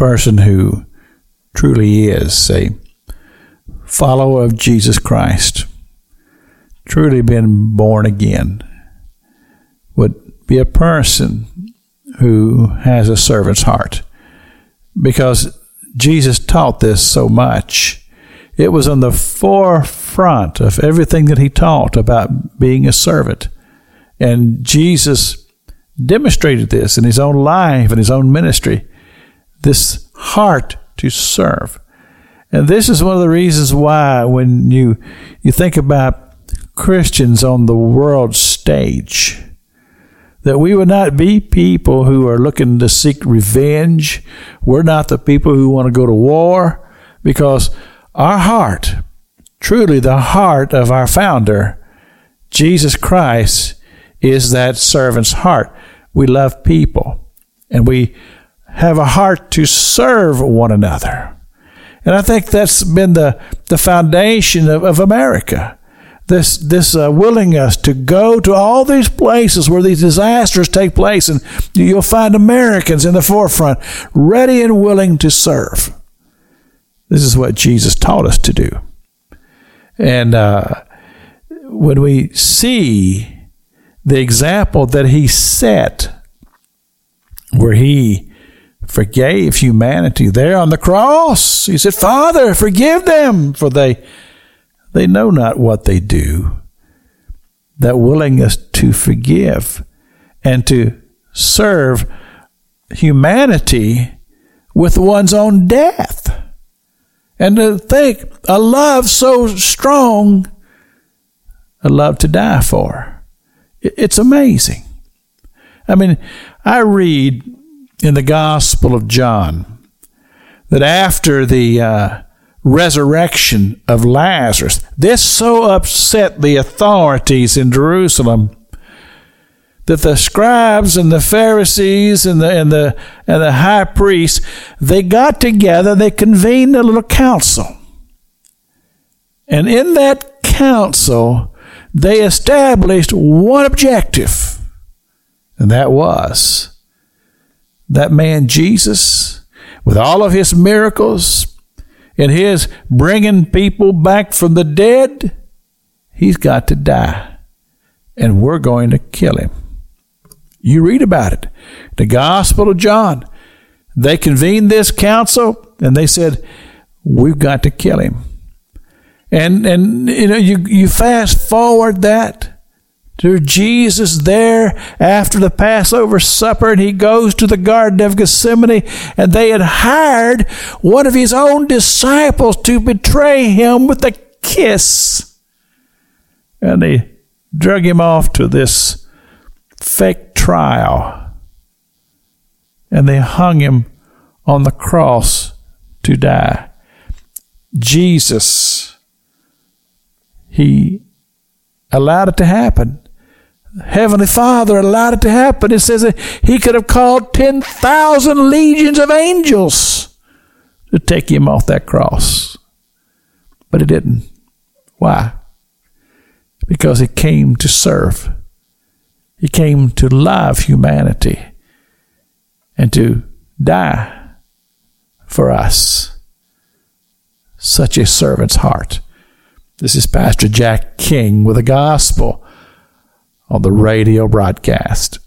person who truly is a follower of Jesus Christ, truly been born again, would be a person who has a servant's heart. Because Jesus taught this so much. It was on the forefront of everything that he taught about being a servant. And Jesus demonstrated this in his own life and his own ministry this heart to serve. And this is one of the reasons why, when you, you think about Christians on the world stage, that we would not be people who are looking to seek revenge. We're not the people who want to go to war because our heart, truly the heart of our founder, Jesus Christ, is that servant's heart. We love people and we have a heart to serve one another. And I think that's been the, the foundation of, of America. This, this uh, willingness to go to all these places where these disasters take place, and you'll find Americans in the forefront, ready and willing to serve. This is what Jesus taught us to do. And uh, when we see the example that he set, where he forgave humanity there on the cross, he said, Father, forgive them, for they they know not what they do. That willingness to forgive and to serve humanity with one's own death. And to think a love so strong, a love to die for. It's amazing. I mean, I read in the Gospel of John that after the uh, resurrection of Lazarus. This so upset the authorities in Jerusalem that the scribes and the Pharisees and the and the and the high priests they got together, they convened a little council. And in that council, they established one objective. And that was that man Jesus, with all of his miracles, and his bringing people back from the dead, he's got to die. And we're going to kill him. You read about it. The Gospel of John. They convened this council and they said, We've got to kill him. And and you know, you, you fast forward that to Jesus there after the Passover supper, and he goes to the Garden of Gethsemane, and they had hired one of his own disciples to betray him with a kiss. And they drug him off to this fake trial, and they hung him on the cross to die. Jesus, he allowed it to happen. Heavenly Father allowed it to happen. It says that He could have called 10,000 legions of angels to take Him off that cross. But He didn't. Why? Because He came to serve, He came to love humanity and to die for us. Such a servant's heart. This is Pastor Jack King with the gospel on the radio broadcast.